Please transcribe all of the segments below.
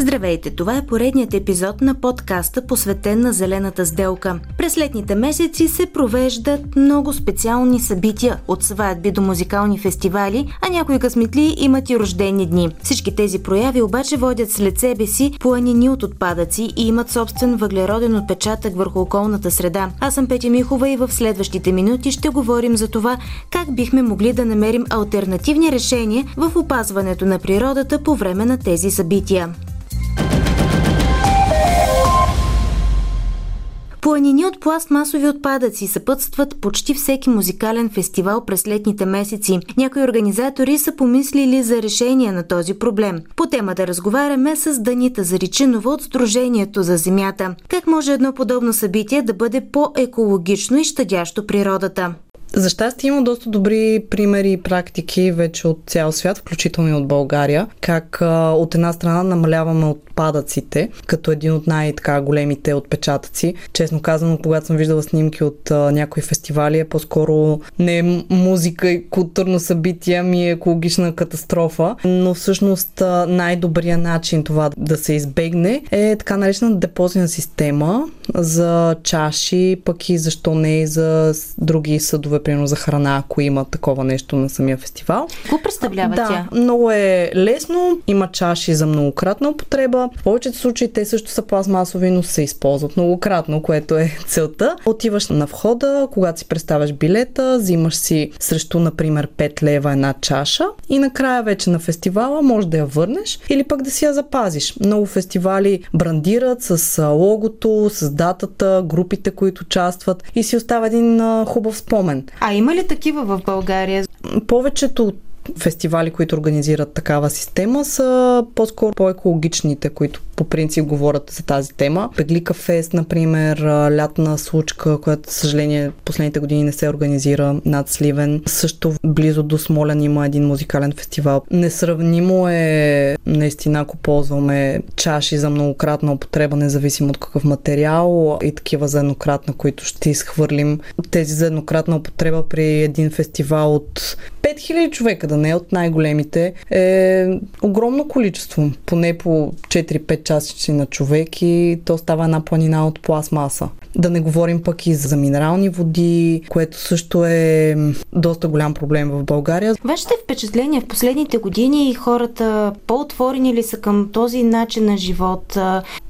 Здравейте, това е поредният епизод на подкаста, посветен на Зелената сделка. През летните месеци се провеждат много специални събития, от сватби до музикални фестивали, а някои късметли имат и рождени дни. Всички тези прояви обаче водят след себе си планини от отпадъци и имат собствен въглероден отпечатък върху околната среда. Аз съм Петя Михова и в следващите минути ще говорим за това как бихме могли да намерим альтернативни решения в опазването на природата по време на тези събития. Планини от пластмасови отпадъци съпътстват почти всеки музикален фестивал през летните месеци. Някои организатори са помислили за решение на този проблем. По тема да разговаряме с Данита Заричинова от Сдружението за земята. Как може едно подобно събитие да бъде по-екологично и щадящо природата? За щастие има доста добри примери и практики вече от цял свят, включително и от България, как от една страна намаляваме отпадъците, като един от най-големите отпечатъци. Честно казано, когато съм виждала снимки от някои фестивали, е по-скоро не музика и културно събитие, ми е екологична катастрофа, но всъщност най-добрият начин това да се избегне е така наречена депозина система за чаши, пък и защо не и за други съдове примерно за храна, ако има такова нещо на самия фестивал. Какво представлява да, тя? Много е лесно, има чаши за многократна употреба. В повечето случаи те също са пластмасови, но се използват многократно, което е целта. Отиваш на входа, когато си представяш билета, взимаш си срещу, например, 5 лева една чаша и накрая вече на фестивала може да я върнеш или пък да си я запазиш. Много фестивали брандират с логото, с датата, групите, които участват и си остава един хубав спомен. А има ли такива в България? Повечето от фестивали, които организират такава система, са по-скоро по-екологичните, които по принцип говорят за тази тема. Пеглика Фест, например, лятна случка, която, съжаление, последните години не се организира над Сливен. Също близо до Смолян има един музикален фестивал. Несравнимо е, наистина, ако ползваме чаши за многократна употреба, независимо от какъв материал и такива за еднократна, които ще изхвърлим. Тези за еднократна употреба при един фестивал от 5000 човека, да не от най-големите, е огромно количество. Поне по 4-5 часичи на човек и то става една планина от пластмаса. Да не говорим пък и за минерални води, което също е доста голям проблем в България. Вашите впечатления в последните години хората по-отворени ли са към този начин на живот?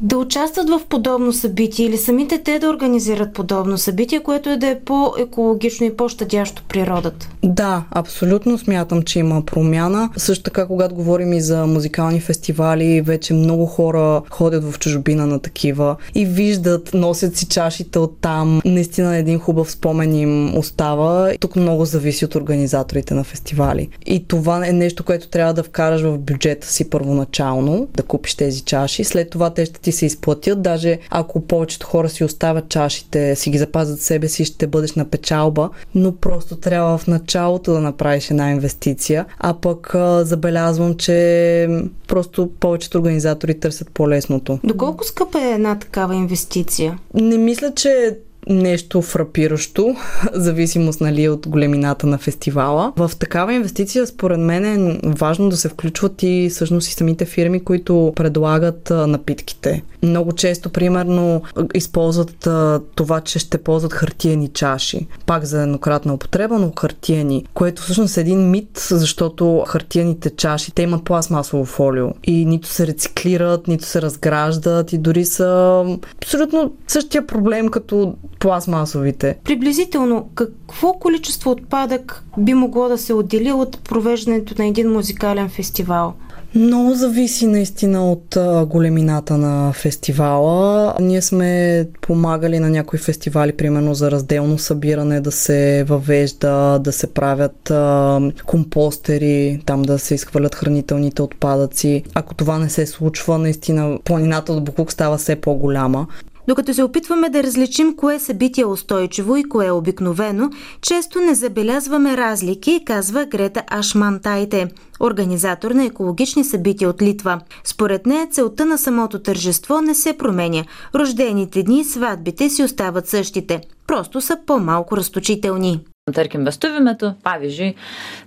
Да участват в подобно събитие или самите те да организират подобно събитие, което е да е по-екологично и по-щадящо природата? Да, абсолютно смятам, че има промяна. Също така, когато говорим и за музикални фестивали, вече много хора ходят в чужбина на такива и виждат, носят си чашите от там. Наистина един хубав спомен им остава. Тук много зависи от организаторите на фестивали. И това е нещо, което трябва да вкараш в бюджета си първоначално, да купиш тези чаши. След това те ще ти се изплатят. Даже ако повечето хора си оставят чашите, си ги запазят себе си, ще бъдеш на печалба. Но просто трябва в началото да направиш една инвестиция. А пък забелязвам, че просто повечето организатори търсят по-лесното. Доколко скъпа е една такава инвестиция? Не мисля, че нещо фрапиращо, зависимост нали, от големината на фестивала. В такава инвестиция, според мен е важно да се включват и всъщност и самите фирми, които предлагат напитките. Много често, примерно, използват това, че ще ползват хартиени чаши. Пак за еднократна употреба, но хартиени, което всъщност е един мит, защото хартиените чаши, те имат пластмасово фолио и нито се рециклират, нито се разграждат и дори са абсолютно същия проблем като пластмасовите. Приблизително какво количество отпадък би могло да се отдели от провеждането на един музикален фестивал? Много зависи наистина от големината на фестивала. Ние сме помагали на някои фестивали, примерно за разделно събиране, да се въвежда, да се правят а, компостери, там да се изхвърлят хранителните отпадъци. Ако това не се случва, наистина планината от Букук става все по-голяма. Докато се опитваме да различим кое събитие е устойчиво и кое е обикновено, често не забелязваме разлики, казва Грета Ашмантайте, организатор на екологични събития от Литва. Според нея целта на самото тържество не се променя. Рождените дни и сватбите си остават същите. Просто са по-малко разточителни. Tarkim, vestuvių metu, pavyzdžiui,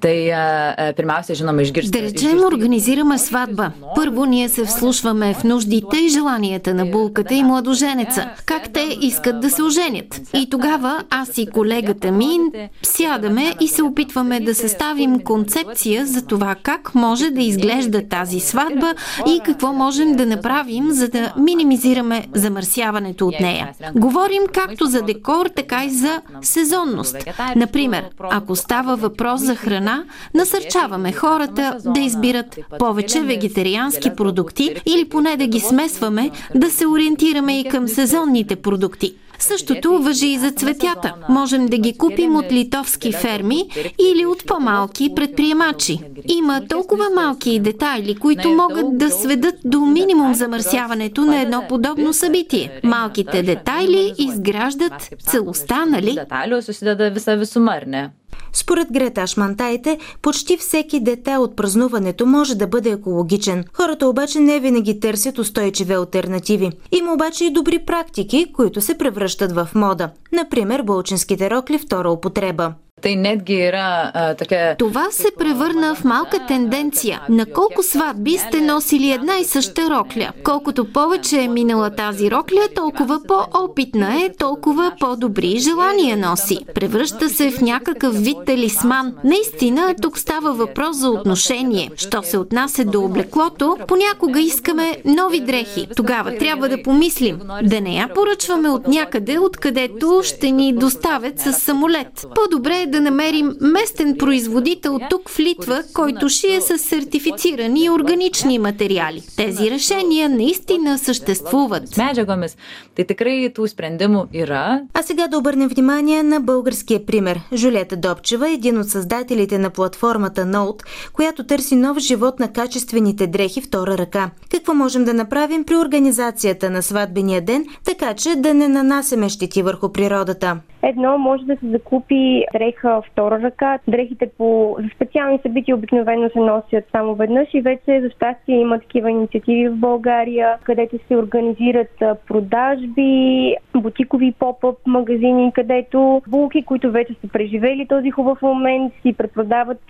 Tai pirmiausia, žinoma, išgirsti. Да речем, организираме сватба. Първо ние се вслушваме в нуждите и желанията на булката и младоженеца. Как те искат да се оженят. И тогава аз и колегата ми сядаме и се опитваме да съставим концепция за това как може да изглежда тази сватба и какво можем да направим, за да минимизираме замърсяването от нея. Говорим както за декор, така и за сезонност. Например, ако става въпрос за храна, страна насърчаваме хората да избират повече вегетариански продукти или поне да ги смесваме, да се ориентираме и към сезонните продукти. Същото въжи и за цветята. Можем да ги купим от литовски ферми или от по-малки предприемачи. Има толкова малки детайли, които могат да сведат до минимум замърсяването на едно подобно събитие. Малките детайли изграждат целостта, нали? Според Грета Шмантайте, почти всеки детайл от празнуването може да бъде екологичен. Хората обаче не винаги търсят устойчиви альтернативи. Има обаче и добри практики, които се превръщат в мода. Например, болчинските рокли втора употреба. Tai netgi yra а, така... Това се превърна в малка тенденция. На колко сватби сте носили една и съща рокля? Колкото повече е минала тази рокля, толкова по-опитна е, толкова по-добри желания носи. Превръща се в някакъв вид талисман. Наистина, тук става въпрос за отношение. Що се отнася до облеклото, понякога искаме нови дрехи. Тогава трябва да помислим. Да не я поръчваме от някъде, откъдето ще ни доставят с самолет. По-добре е да намерим местен производител тук в Литва, който шие с сертифицирани органични материали. Тези решения наистина съществуват. А сега да обърнем внимание на българския пример. Жулета Добчева е един от създателите на платформата Note, която търси нов живот на качествените дрехи втора ръка. Какво можем да направим при организацията на сватбения ден, така че да не нанасяме щети върху природата? Едно може да се закупи дреха втора ръка. Дрехите по за специални събития обикновено се носят само веднъж и вече за щастие има такива инициативи в България, където се организират продажби, бутикови поп-ъп магазини, където булки, които вече са преживели този хубав момент, си препродават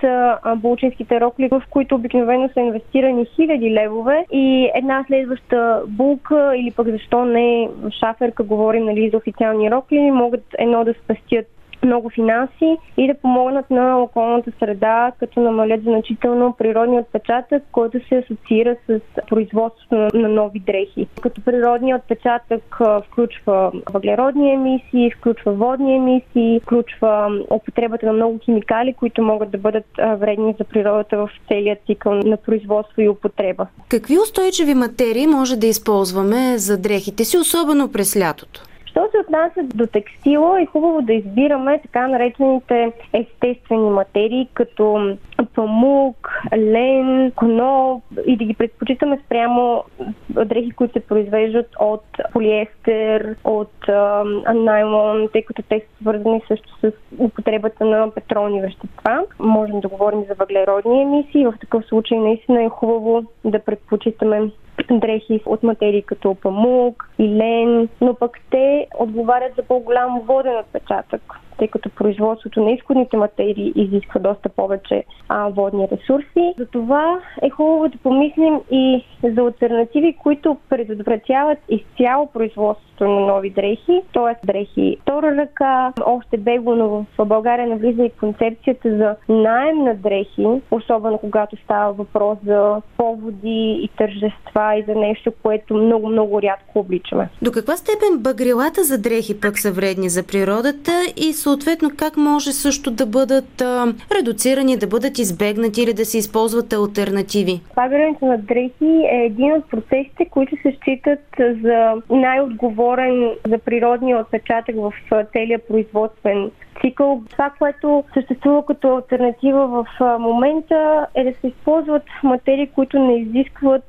булчинските рокли, в които обикновено са инвестирани хиляди левове и една следваща булка или пък защо не шаферка, говорим нали, за официални рокли, могат едно да спестят много финанси и да помогнат на околната среда, като намалят значително природния отпечатък, който се асоциира с производството на нови дрехи. Като природният отпечатък включва въглеродни емисии, включва водни емисии, включва употребата на много химикали, които могат да бъдат вредни за природата в целия цикъл на производство и употреба. Какви устойчиви материи може да използваме за дрехите си, особено през лятото? Що се отнася до текстила, е хубаво да избираме така наречените естествени материи, като памук, лен, коноп и да ги предпочитаме спрямо дрехи, които се произвеждат от полиестер, от а, найлон, тъй като те са свързани също с употребата на петролни вещества. Можем да говорим за въглеродни емисии. В такъв случай наистина е хубаво да предпочитаме дрехи от материи като памук и лен, но пък те отговарят за по-голям воден отпечатък тъй като производството на изходните материи изисква доста повече а, водни ресурси. Затова е хубаво да помислим и за альтернативи, които предотвратяват изцяло производството на нови дрехи, т.е. дрехи втора ръка. Още бегло, в България навлиза и концепцията за найем на дрехи, особено когато става въпрос за поводи и тържества и за нещо, което много-много рядко обличаме. До каква степен багрилата за дрехи пък са вредни за природата и съответно как може също да бъдат а, редуцирани, да бъдат избегнати или да се използват альтернативи? Пагането на дрехи е един от процесите, които се считат за най-отговорен за природния отпечатък в целия производствен цикъл. Това, което съществува като альтернатива в момента е да се използват материи, които не изискват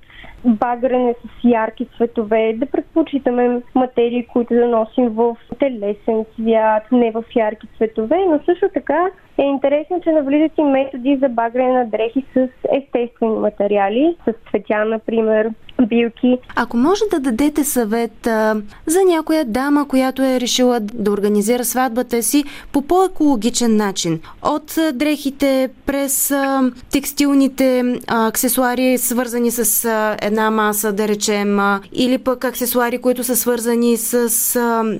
багрене с ярки цветове, да предпочитаме материи, които да носим в телесен цвят, не в ярки цветове, но също така е интересно, че навлизат и методи за багрене на дрехи с естествени материали, с цветя, например, билки. Ако може да дадете съвет а, за някоя дама, която е решила да организира сватбата си по по-екологичен начин, от дрехите през а, текстилните а, аксесуари, свързани с а, една маса, да речем, или пък аксесуари, които са свързани с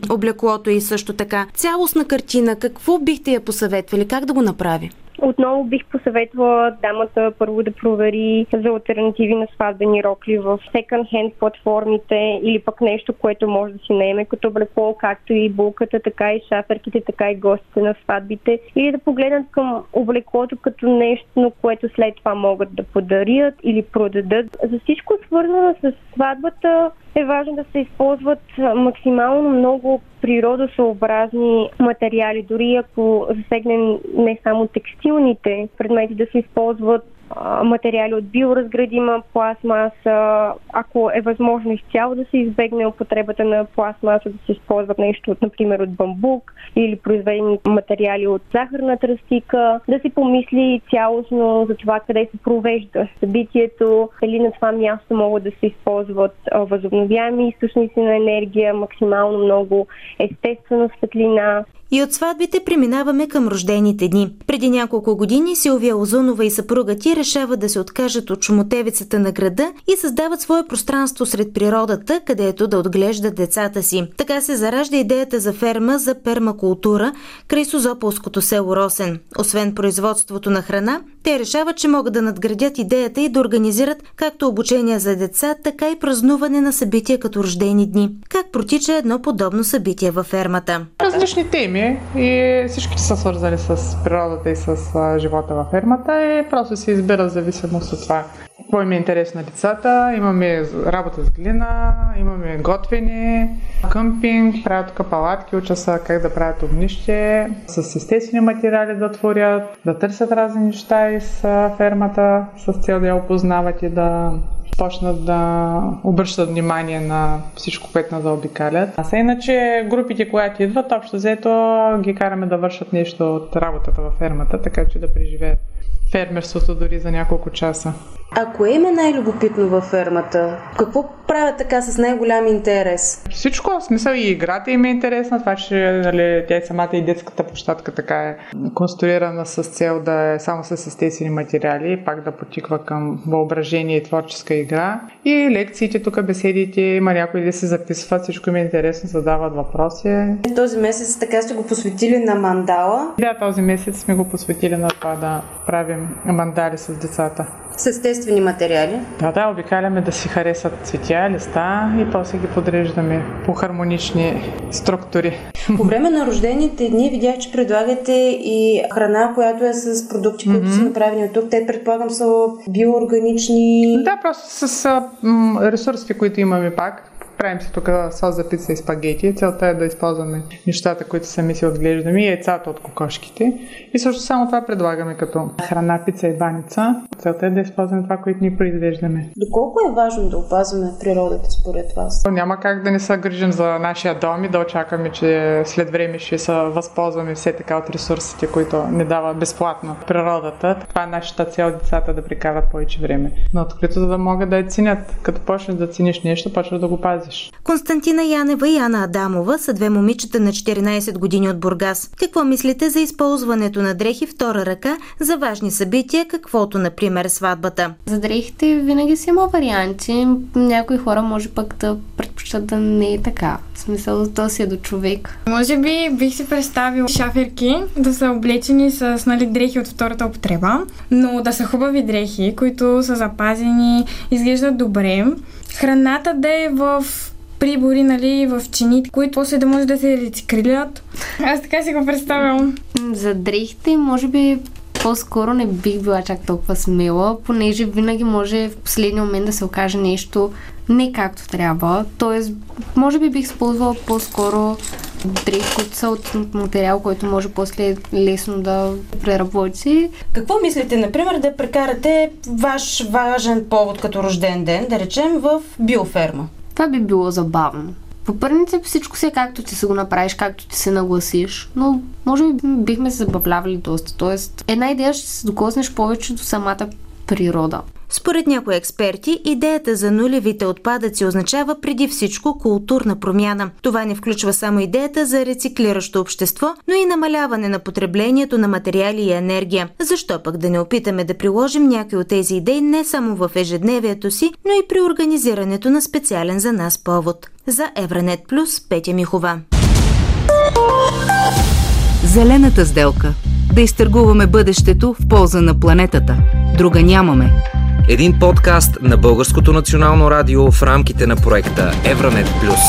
облеклото и също така. Цялостна картина, какво бихте я посъветвали? Как да го направи? Отново бих посъветвала дамата първо да провери за альтернативи на сватбени рокли в секонд-хенд платформите или пък нещо, което може да си наеме като облекло, както и булката, така и шаферките, така и гостите на сватбите. Или да погледнат към облеклото като нещо, което след това могат да подарят или продадат. За всичко свързано с сватбата е важно да се използват максимално много природосъобразни материали, дори ако засегнем не само текстилните предмети, да се използват материали от биоразградима пластмаса, ако е възможно изцяло да се избегне употребата на пластмаса, да се използват нещо, например, от бамбук или произведени материали от захарна тръстика, да се помисли цялостно за това къде се провежда събитието, дали на това място могат да се използват възобновяеми източници на енергия, максимално много естествена светлина и от сватбите преминаваме към рождените дни. Преди няколко години Силвия Озунова и съпруга ти решават да се откажат от шумотевицата на града и създават свое пространство сред природата, където да отглеждат децата си. Така се заражда идеята за ферма за пермакултура край Созополското село Росен. Освен производството на храна, те решават, че могат да надградят идеята и да организират както обучение за деца, така и празнуване на събития като рождени дни. Как протича едно подобно събитие във фермата? Различни теми и всички са свързани с природата и с живота във фермата и просто се избира в зависимост от това какво им е интерес на децата. Имаме работа с глина, имаме готвене, къмпинг, правят тук палатки, уча са как да правят огнище, с естествени материали да творят, да търсят разни неща из фермата с цел да я опознават и да почнат да обръщат внимание на всичко, което на заобикалят. А са иначе групите, които идват, общо взето ги караме да вършат нещо от работата във фермата, така че да преживеят фермерството дори за няколко часа. А кое им е най-любопитно във фермата? Какво правят така с най-голям интерес? Всичко, в смисъл и играта им е интересна, това, че нали, тя и самата и детската площадка така е конструирана с цел да е само с естествени материали пак да потиква към въображение и творческа игра. И лекциите, тук беседите, има някои да се записват, всичко им е интересно, задават въпроси. Този месец така сте го посветили на мандала? Да, този месец сме го посветили на това да правим мандали с децата. С естествени материали? Да, да, обикаляме да си харесат цветя, листа и после ги подреждаме по хармонични структури. По време на рождените дни видях, че предлагате и храна, която е с продукти, които mm-hmm. са направени от тук. Те, предполагам, са биоорганични. Да, просто с ресурсите, които имаме пак Правим се тук сос за пица и спагети. Целта е да използваме нещата, които сами си отглеждаме и яйцата от кокошките. И също само това предлагаме като храна, пица и баница. Целта е да използваме това, което ни произвеждаме. Доколко е важно да опазваме природата според вас? Няма как да не се грижим за нашия дом и да очакваме, че след време ще се възползваме все така от ресурсите, които ни дава безплатно природата. Това е нашата цел децата да прекарат повече време. Но открито, за да могат да я ценят. Като почнеш да цениш нещо, почваш да го пазиш кажеш? Константина Янева и Ана Адамова са две момичета на 14 години от Бургас. Какво мислите за използването на дрехи втора ръка за важни събития, каквото, например, сватбата? За дрехите винаги си има варианти. Някои хора може пък да предпочитат да не е така. В смисъл, то си е до човек. Може би бих си представил шаферки да са облечени с нали, дрехи от втората употреба, но да са хубави дрехи, които са запазени, изглеждат добре. Храната да е в прибори, нали, в чините, които после да може да се рециклират. Аз така си го представям. За дрехите, може би по-скоро не бих била чак толкова смела, понеже винаги може в последния момент да се окаже нещо не както трябва. Тоест, може би бих използвала по-скоро дрехи, които са от материал, който може после лесно да преработи. Какво мислите, например, да прекарате ваш важен повод като рожден ден, да речем, в биоферма? Това би било забавно. По принцип всичко се е както ти се го направиш, както ти се нагласиш, но може би бихме се забавлявали доста. Тоест, една идея ще се докоснеш повече до самата природа. Според някои експерти, идеята за нулевите отпадъци означава преди всичко културна промяна. Това не включва само идеята за рециклиращо общество, но и намаляване на потреблението на материали и енергия. Защо пък да не опитаме да приложим някои от тези идеи не само в ежедневието си, но и при организирането на специален за нас повод. За Евранет Плюс Петя Михова. Зелената сделка. Да изтъргуваме бъдещето в полза на планетата. Друга нямаме. Един подкаст на Българското национално радио в рамките на проекта Евранет Плюс.